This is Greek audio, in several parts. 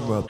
genre.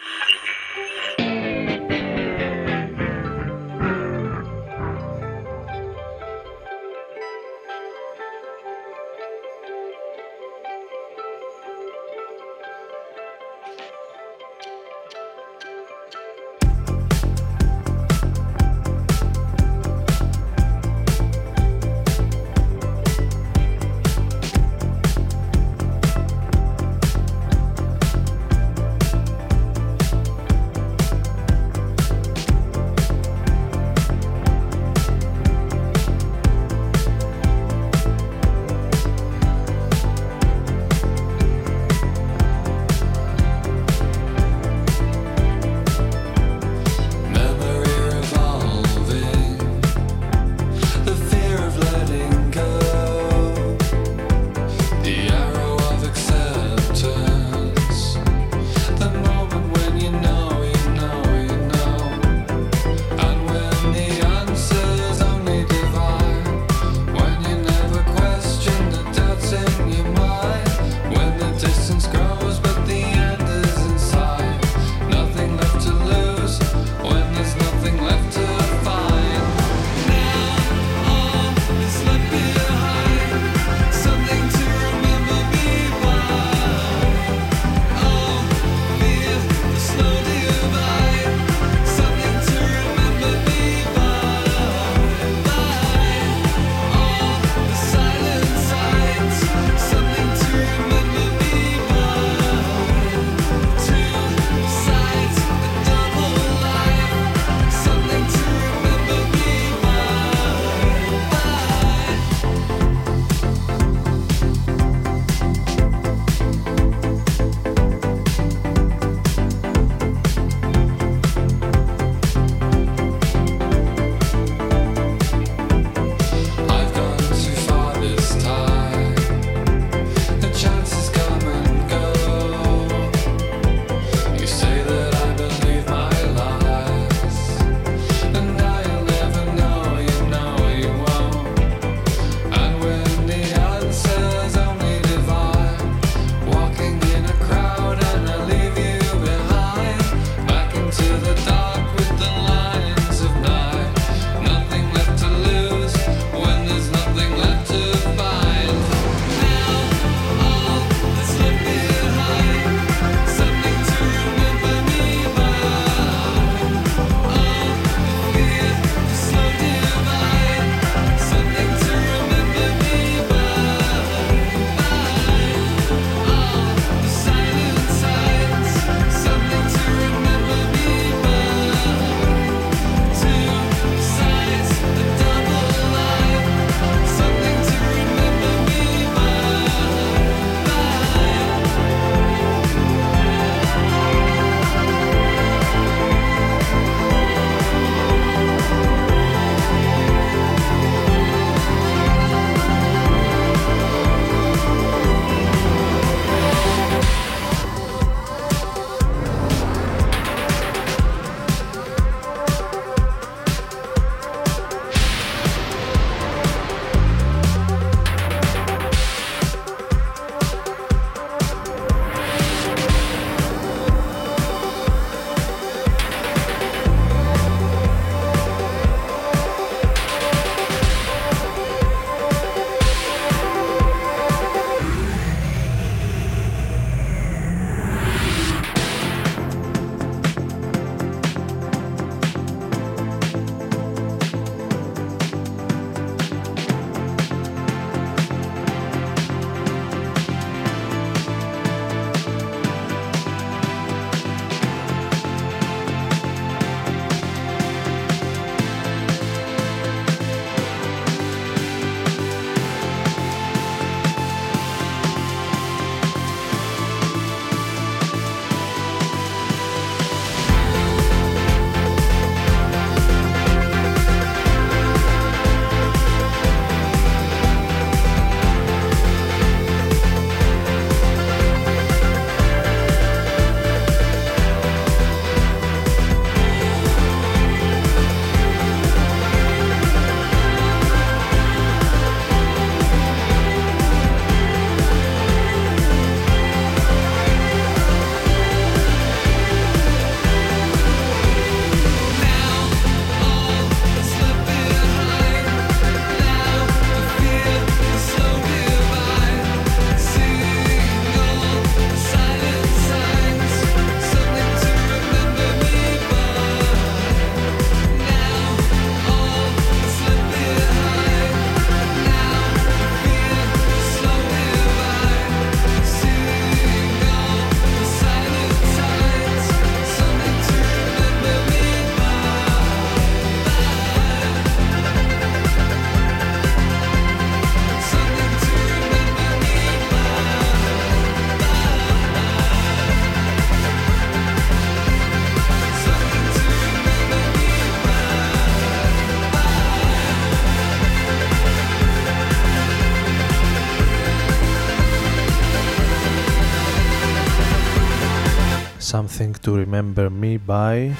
Remember Me by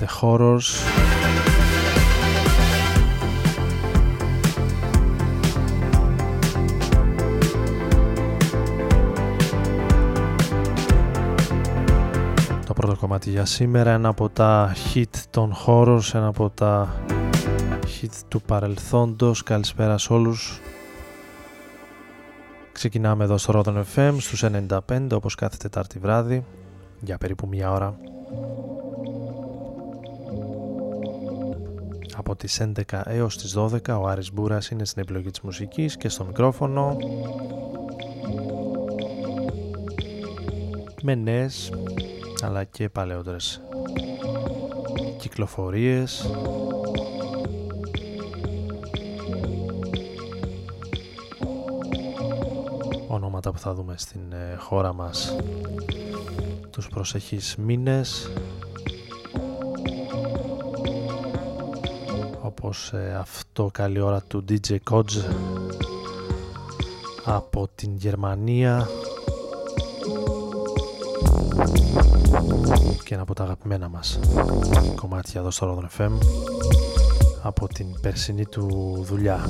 The Horrors. Το πρώτο κομμάτι για σήμερα ένα από τα hit των Horrors ένα από τα hit του παρελθόντος. Καλησπέρα σε όλους. Ξεκινάμε εδώ στο Rodan FM στους 95 όπως κάθε Τετάρτη βράδυ για περίπου μία ώρα. Από τις 11 έως τις 12 ο Άρης Μπούρας είναι στην επιλογή της μουσικής και στο μικρόφωνο. Με νέες αλλά και παλαιότερες κυκλοφορίες. Ονόματα που θα δούμε στην ε, χώρα μας τους προσεχείς μήνες όπως ε, αυτό καλή ώρα του DJ Kodz από την Γερμανία και ένα από τα αγαπημένα μας κομμάτια εδώ στο Rodon FM από την περσινή του δουλειά.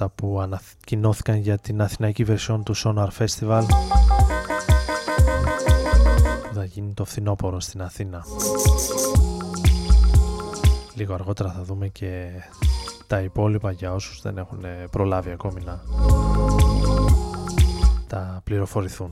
Νέα ονόματα που ανακοινώθηκαν για την αθηναϊκή βερσιόν του Sonar Festival που θα γίνει το φθινόπωρο στην Αθήνα. Λίγο αργότερα θα δούμε και τα υπόλοιπα για όσους δεν έχουν προλάβει ακόμη να τα πληροφορηθούν.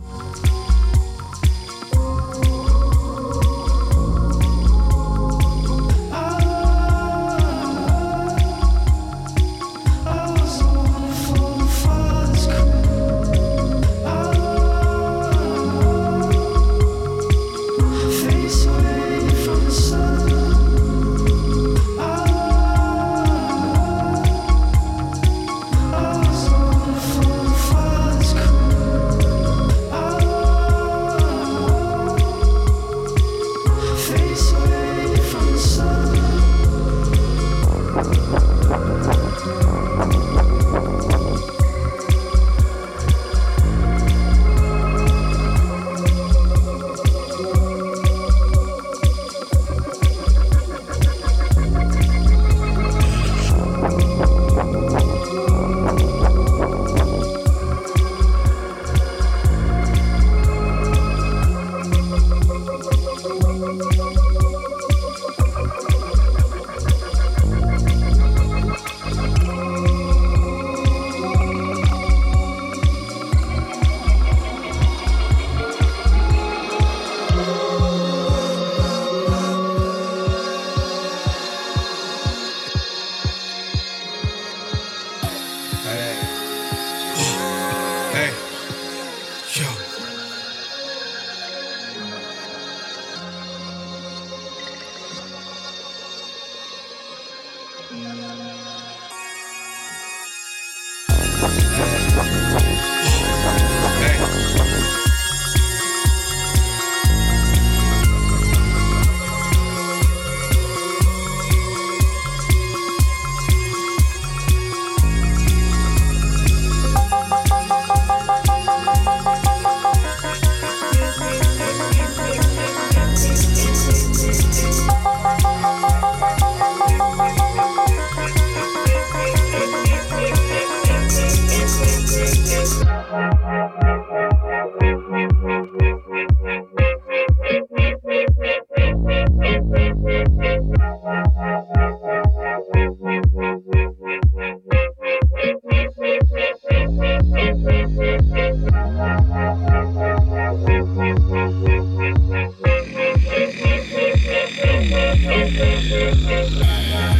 Yeah.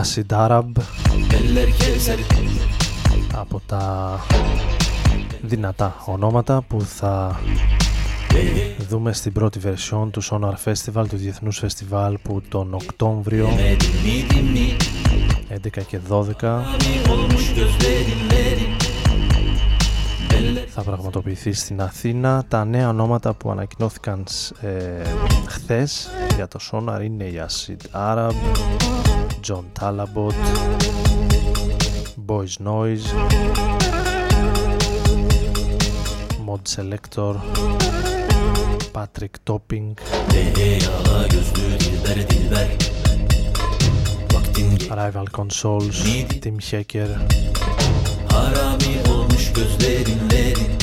Acid Arab από τα δυνατά ονόματα που θα Δούμε στην πρώτη version του Sonar Festival, του Διεθνούς Φεστιβάλ που τον Οκτώβριο 11 και 12 θα πραγματοποιηθεί στην Αθήνα. Τα νέα ονόματα που ανακοινώθηκαν ε, χθες για το Sonar είναι η Acid Arab, John Talabot, Boys Noise, Mod Selector, Patrick Topping, Rival Consoles, Tim Hacker, Harami olmuş gözlerinlerin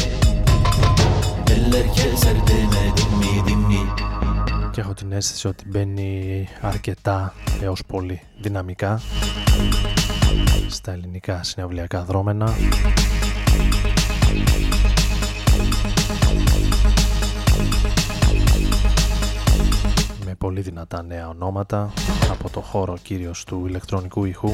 Eller keser demedim mi dinli και έχω την αίσθηση ότι μπαίνει αρκετά έως πολύ δυναμικά στα ελληνικά συναυλιακά δρόμενα. Με πολύ δυνατά νέα ονόματα από το χώρο κύριος του ηλεκτρονικού ηχού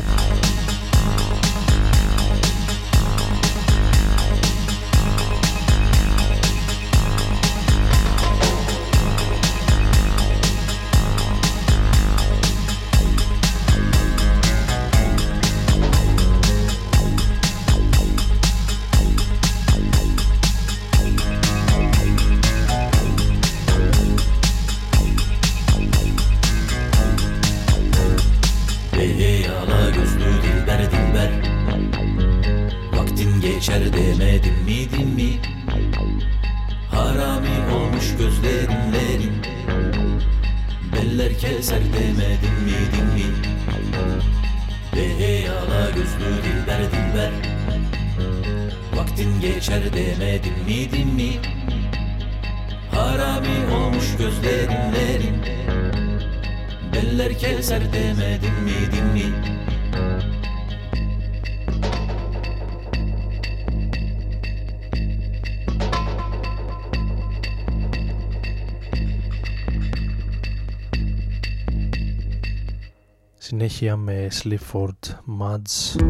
συνέχεια με Sleaford Muds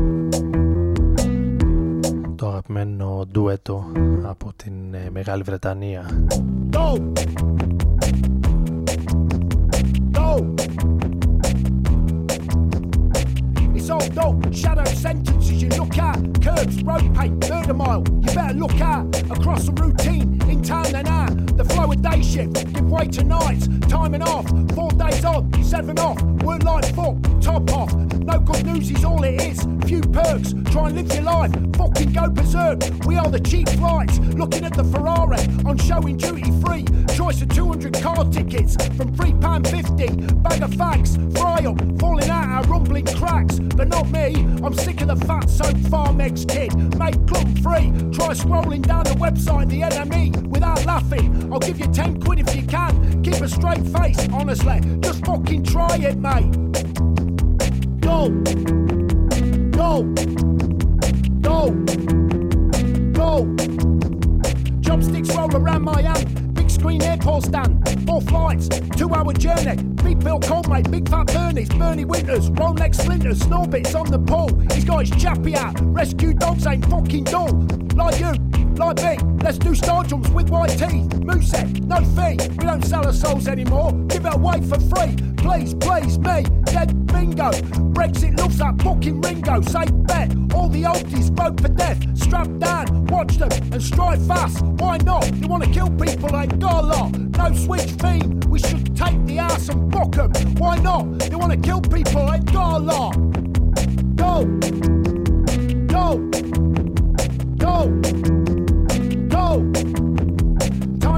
το αγαπημένο ντουέτο από την Μεγάλη Βρετανία Go! Go! Shadow sentences you look at Curbs, road paint, murder mile You better look out. Across the routine, in town and out The flow of day shift, give way to nights Time and off, four days on, seven off Work like fuck, top off. No good news is all it is. Few perks, try and live your life. Fucking go berserk. We are the cheap flights. Looking at the Ferrari on showing duty free. Choice of 200 car tickets from £3.50. Bag of facts, fry up, falling out our rumbling cracks. But not me, I'm sick of the fat soap farm eggs kid. Make gluten free. Try scrolling down the website, the enemy, without laughing. I'll give you 10 quid if you can. Keep a straight face, honestly. Just fucking try it, mate. Go! Go! Go! Go! Chopsticks roll around my hand. Big screen airport stand. Four flights, two hour journey. Bill Conway, Big Fat Bernie's, Bernie Winters, Rolex Splinters, Snorbits on the pole. He's got his chappy out. Rescue dogs ain't fucking dull. Like you, like me. Let's do star with white teeth. Moosehead, no fee. We don't sell our souls anymore. Give it away for free. Please, please, me. Dead bingo. Brexit loves that fucking Ringo. Say bet. All the oldies vote for death. Strap down, watch them and strike fast. Why not? You want to kill people, ain't got a lot. No switch theme. We should take the ass and fuck them. Why not? You want to kill people, ain't got a lot. Go. Go. Go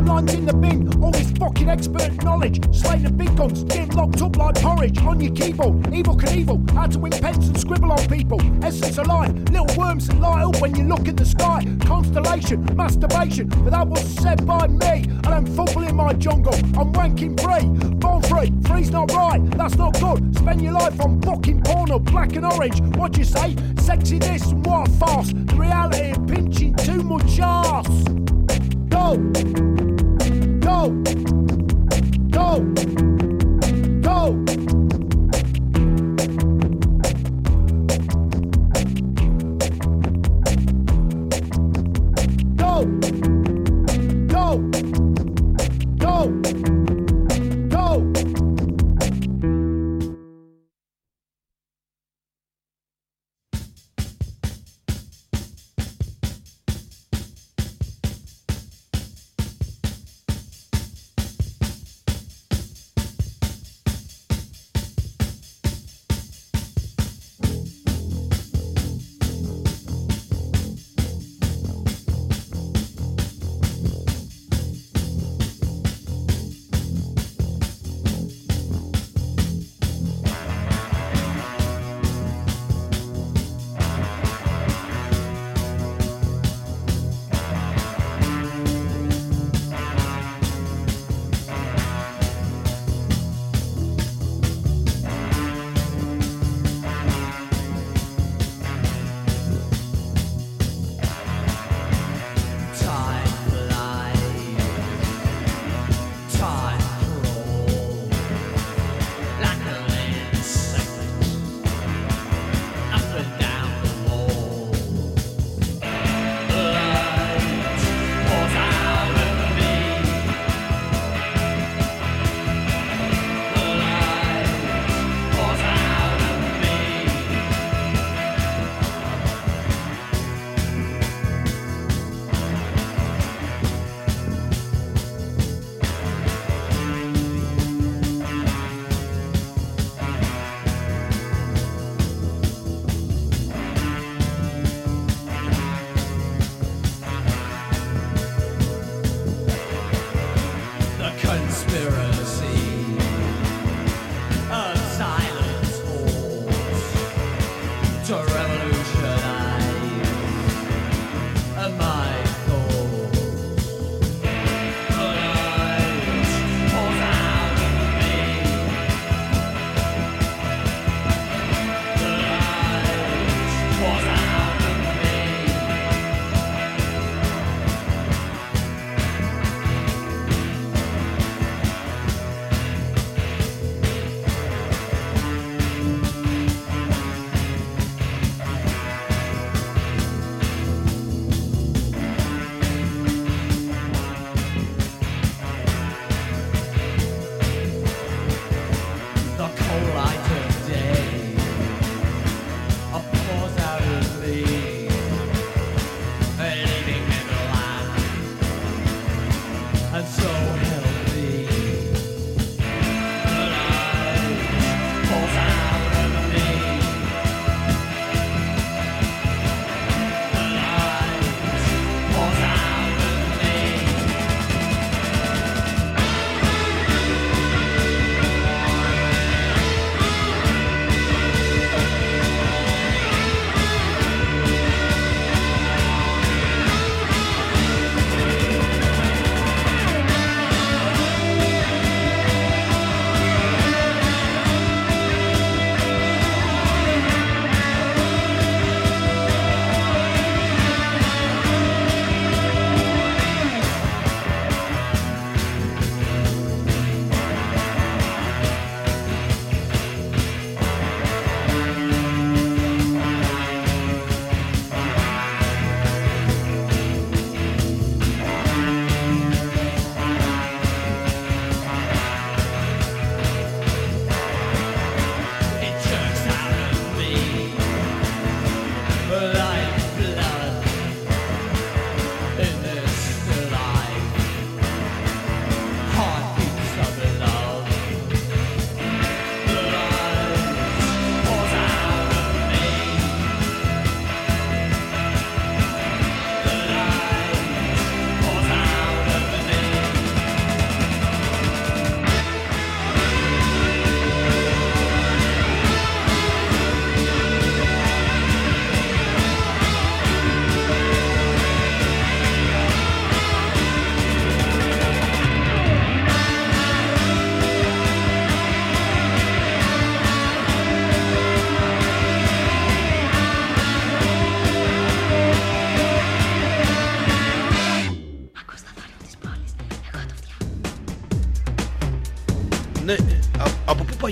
timelines in the bin. All this fucking expert knowledge. Slaying the big guns, getting locked up like porridge on your keyboard. Evil can evil. How to win pens and scribble on people. Essence of life. Little worms that light up when you look at the sky. Constellation, masturbation. But that was said by me. And I'm football in my jungle. I'm ranking free. Born free. Free's not right. That's not good. Spend your life on fucking porno. Black and orange. What you say? Sexy this and what a farce. The reality of pinching too much ass. Go! Go! Go!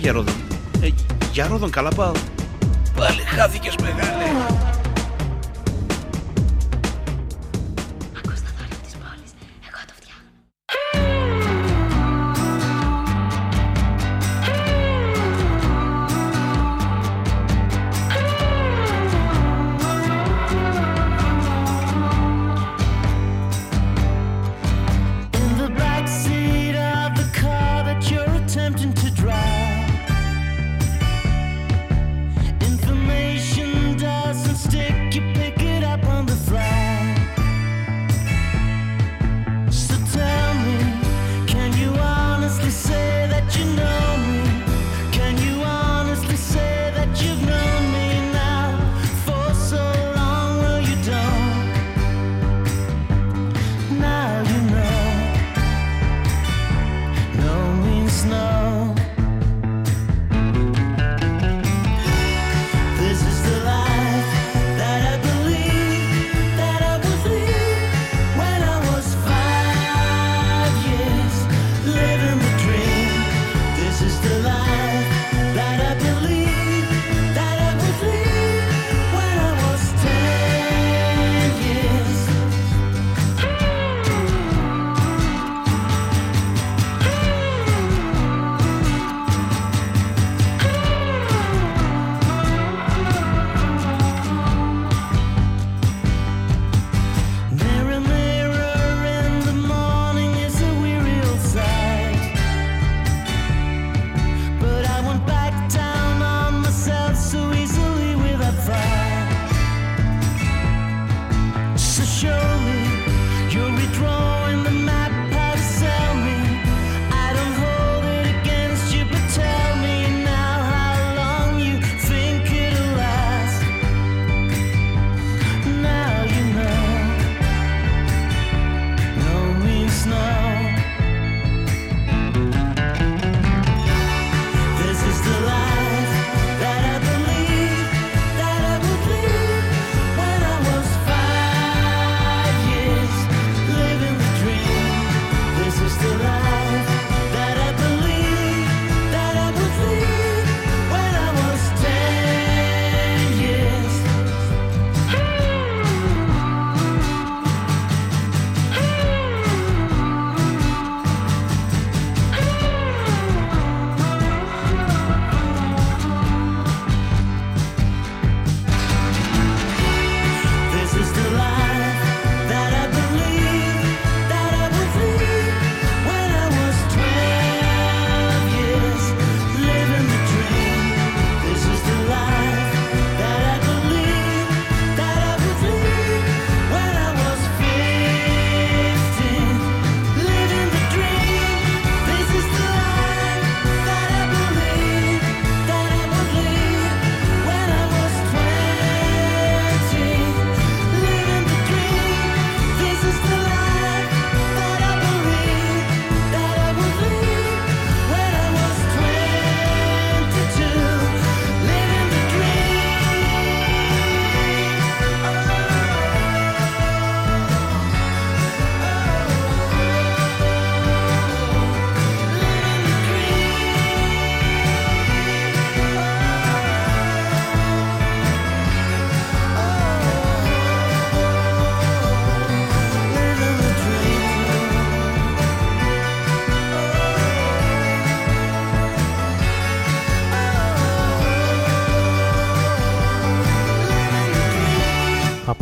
Πάω για Ρόδον. Ε, για Ρόδον καλά πάω. Πάλι χάθηκες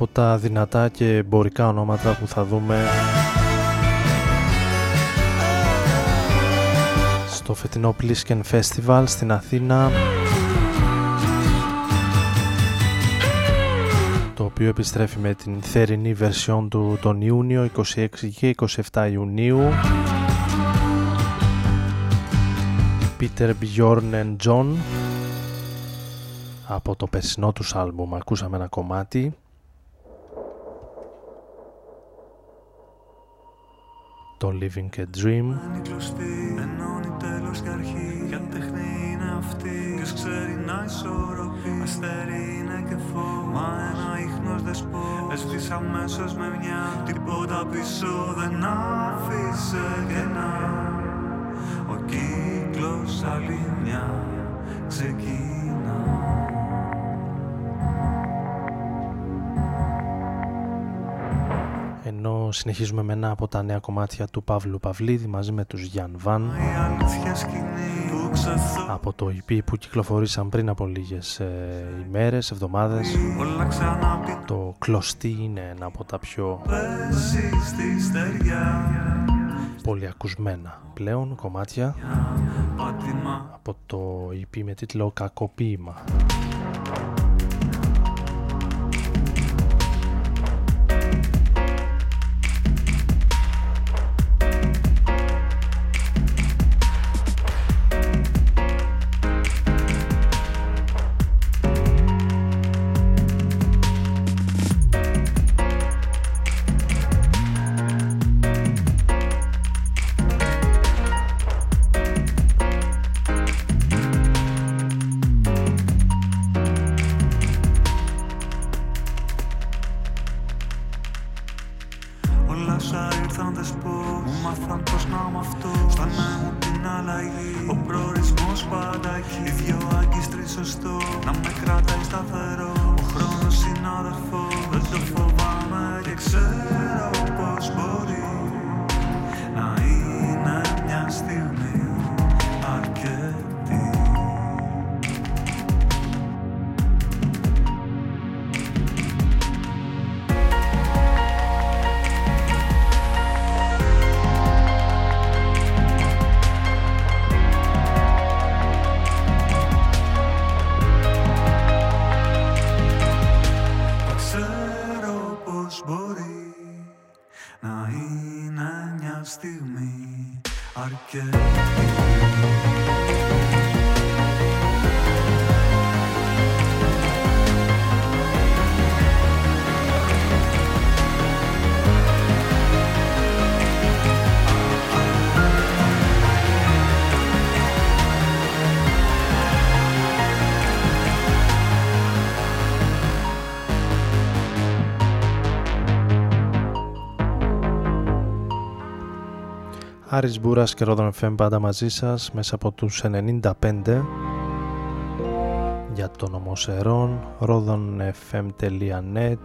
τα δυνατά και εμπορικά ονόματα που θα δούμε στο φετινό Plisken Festival στην Αθήνα το οποίο επιστρέφει με την θερινή version του τον Ιούνιο 26 και 27 Ιουνίου. Peter Bjorn and John από το περσινό τους άλμπουμ. Ακούσαμε ένα κομμάτι το Living a Dream. Είναι κλωστή, ενώνει τέλος και αρχή. Για τέχνη είναι αυτή, ποιος ξέρει να ισορροπεί. Αστέρι είναι και φως, μα ένα ίχνος δεσπό Έσβης αμέσως με μια, τίποτα πίσω δεν άφησε κενά Ο κύκλος πως άλλη μια ξεκινά ενώ συνεχίζουμε με ένα από τα νέα κομμάτια του Παύλου Παυλίδη μαζί με τους Γιάν Βαν. Η αλήθεια σκηνή που ξεθώ από το EP που κυκλοφορήσαν πριν από λίγες ε, ημέρες, εβδομάδες. Όλα ξανά το κλωστή είναι ένα από τα πιο πέσει στη στεριά. πολυακουσμένα πλέον κομμάτια Πάτημα από το EP με τίτλο «Κακοποίημα». Άρης Μπούρας και Ρόδον FM πάντα μαζί σας μέσα από τους 95 για τον Ομοσερών rodonfm.net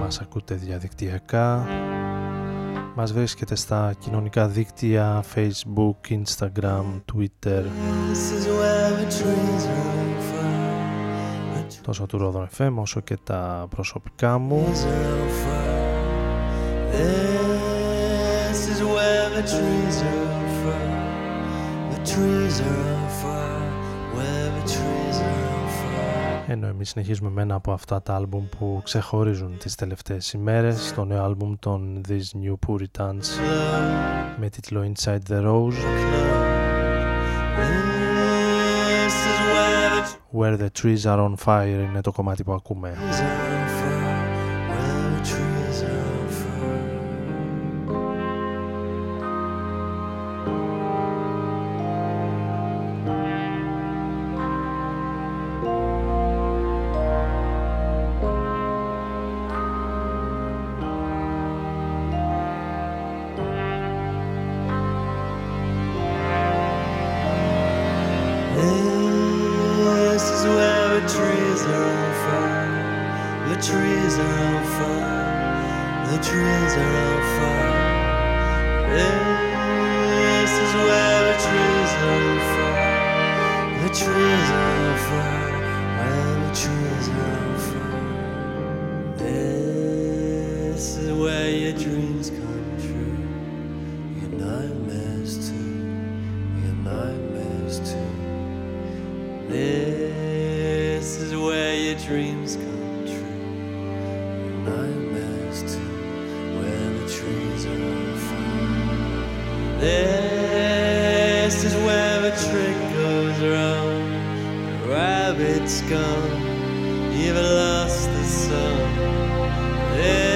Μας ακούτε διαδικτυακά. Μας βρίσκεται στα κοινωνικά δίκτυα Facebook, Instagram, Twitter. Τόσο του Rodon FM όσο και τα προσωπικά μου. This is where the trees are far. The trees are far. Where the trees are far. Ενώ εμείς συνεχίζουμε με ένα από αυτά τα άλμπουμ που ξεχωρίζουν τις τελευταίες ημέρες το νέο άλμπουμ των These New Puritans με τίτλο Inside the Rose This is where the Where the Trees Are on Fire είναι το κομμάτι που ακούμε trick goes wrong. The rabbit's gone, you've lost the sun. This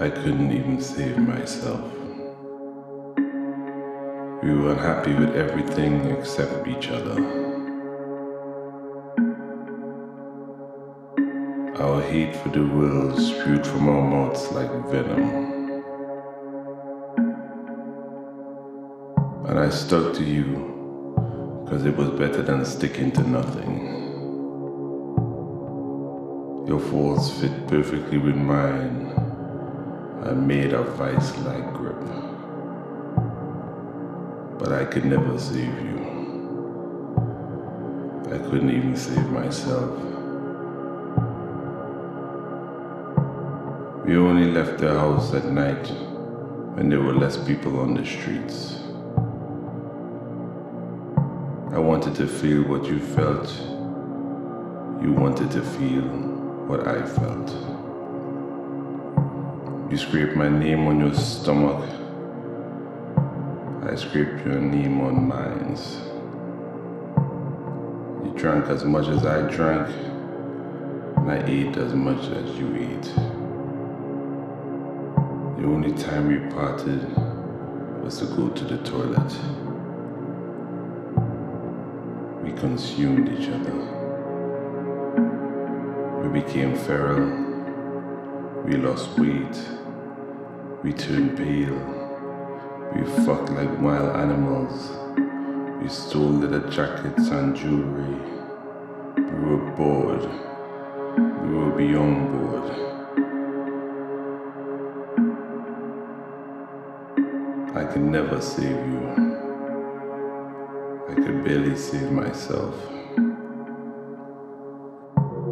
I couldn't even save myself. We were unhappy with everything except each other. Our hate for the world spewed from our mouths like venom. And I stuck to you because it was better than sticking to nothing. Your faults fit perfectly with mine. Made a vice like grip. But I could never save you. I couldn't even save myself. We only left the house at night when there were less people on the streets. I wanted to feel what you felt. You wanted to feel what I felt. You scrape my name on your stomach. I scraped your name on mine. You drank as much as I drank, and I ate as much as you ate. The only time we parted was to go to the toilet. We consumed each other. We became feral. We lost weight. We turned pale. We fucked like wild animals. We stole leather jackets and jewelry. We were bored. We were beyond bored. I could never save you. I could barely save myself.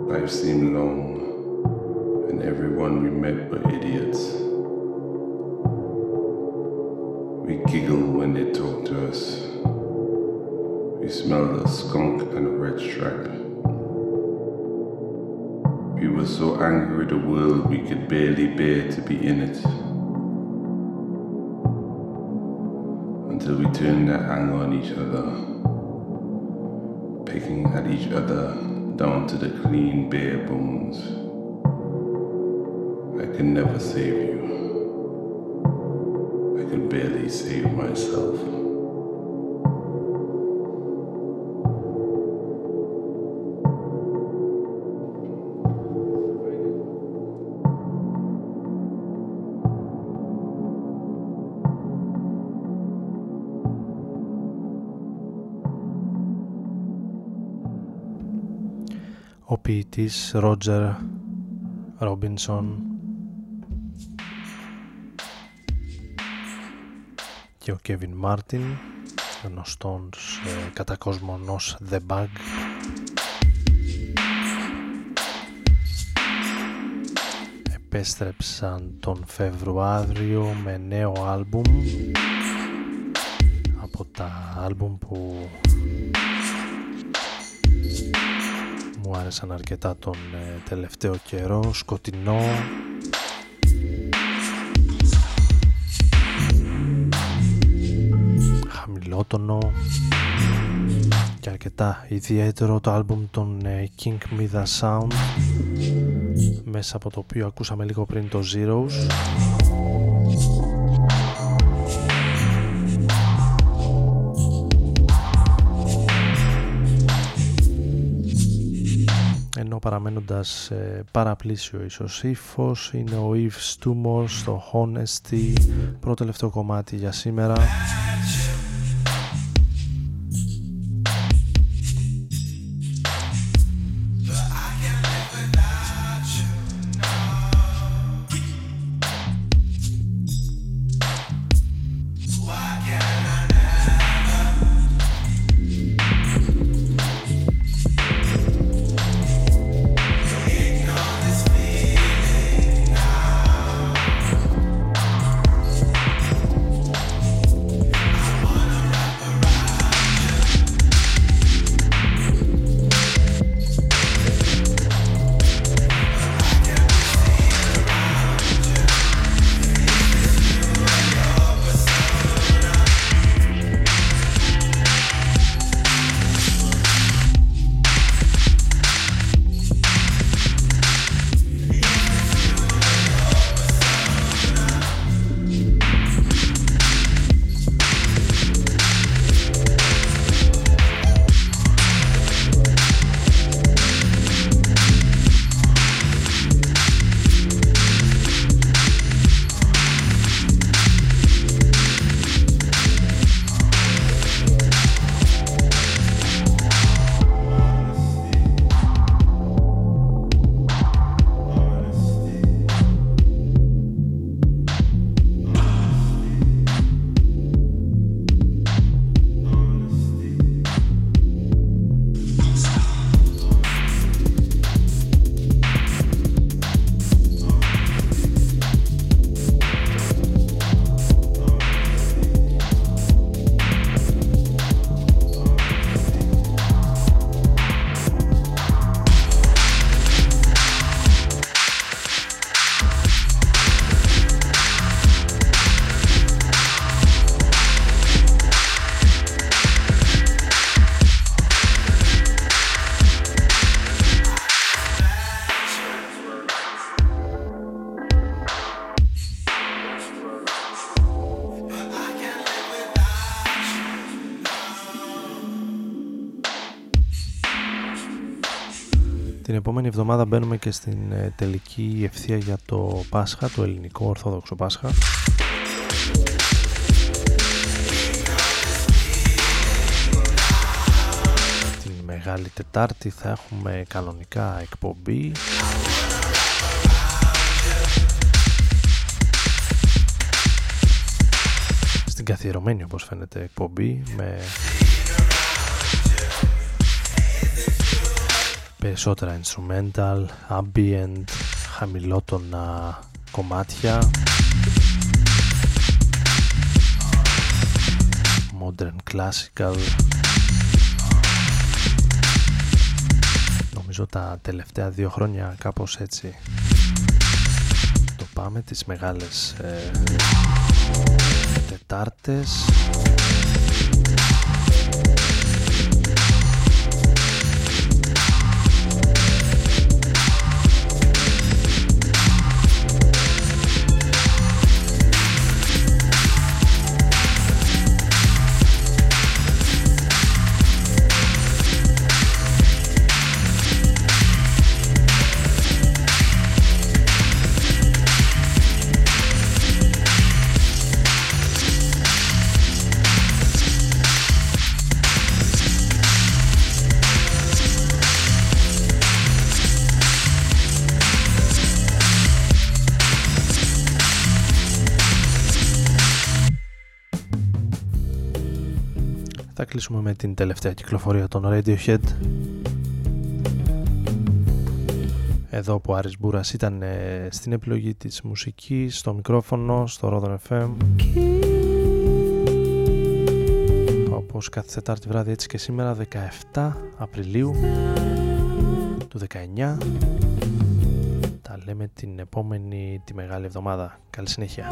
Life seemed long, and everyone we met were idiots. We giggled when they talk to us. We smelled a skunk and a red stripe. We were so angry with the world we could barely bear to be in it. Until we turned that anger on each other, picking at each other down to the clean, bare bones. I can never save you I can barely save myself. ποιητής Ρότζερ Ρόμπινσον και ο Κέβιν Μάρτιν γνωστός ε, κατά κόσμον ως The Bug. Επέστρεψαν τον Φεβρουάριο με νέο άλμπουμ από τα άλμπουμ που μου άρεσαν αρκετά τον ε, τελευταίο καιρό, σκοτεινό χαμηλότονο και αρκετά. Ιδιαίτερο το άλμπουμ των ε, King Me The Sound μέσα από το οποίο ακούσαμε λίγο πριν το Zeros. Ενώ παραμένοντας ε, παραπλήσιο ίσως ύφος είναι ο Yves Tumor στο Honesty. Πρώτο τελευταίο κομμάτι για σήμερα επόμενη εβδομάδα μπαίνουμε και στην ε, τελική ευθεία για το Πάσχα, το ελληνικό Ορθόδοξο Πάσχα. Την Μεγάλη Τετάρτη θα έχουμε κανονικά εκπομπή. Στην καθιερωμένη όπως φαίνεται εκπομπή με περισσότερα instrumental, ambient, χαμηλότονα κομμάτια. Modern classical. Νομίζω τα τελευταία δύο χρόνια κάπως έτσι το πάμε τις μεγάλες ε, Τετάρτες κλείσουμε με την τελευταία κυκλοφορία των Radiohead. Εδώ που ο Άρης Μπούρας ήταν ε, στην επιλογή της μουσικής, στο μικρόφωνο, στο Rodon FM όπως κάθε Τετάρτη βράδυ έτσι και σήμερα 17 Απριλίου του 19 τα λέμε την επόμενη τη μεγάλη εβδομάδα. Καλή συνέχεια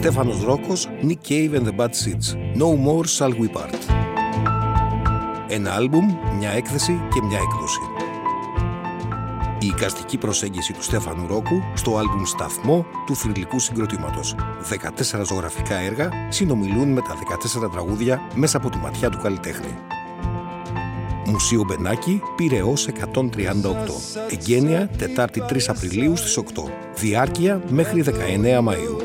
Στέφανος Ρόκος, Nick Cave and the Bad Seeds. No more shall we part. Ένα άλμπουμ, μια έκθεση και μια έκδοση. Η εικαστική προσέγγιση του Στέφανου Ρόκου στο άλμπουμ «Σταθμό» του θρηλυκού συγκροτήματος. 14 ζωγραφικά έργα συνομιλούν με τα 14 τραγούδια μέσα από τη ματιά του καλλιτέχνη. Μουσείο Μπενάκη, Πυραιός 138. Εγγένεια, Τετάρτη 3 Απριλίου στις 8. Διάρκεια μέχρι 19 Μαΐου.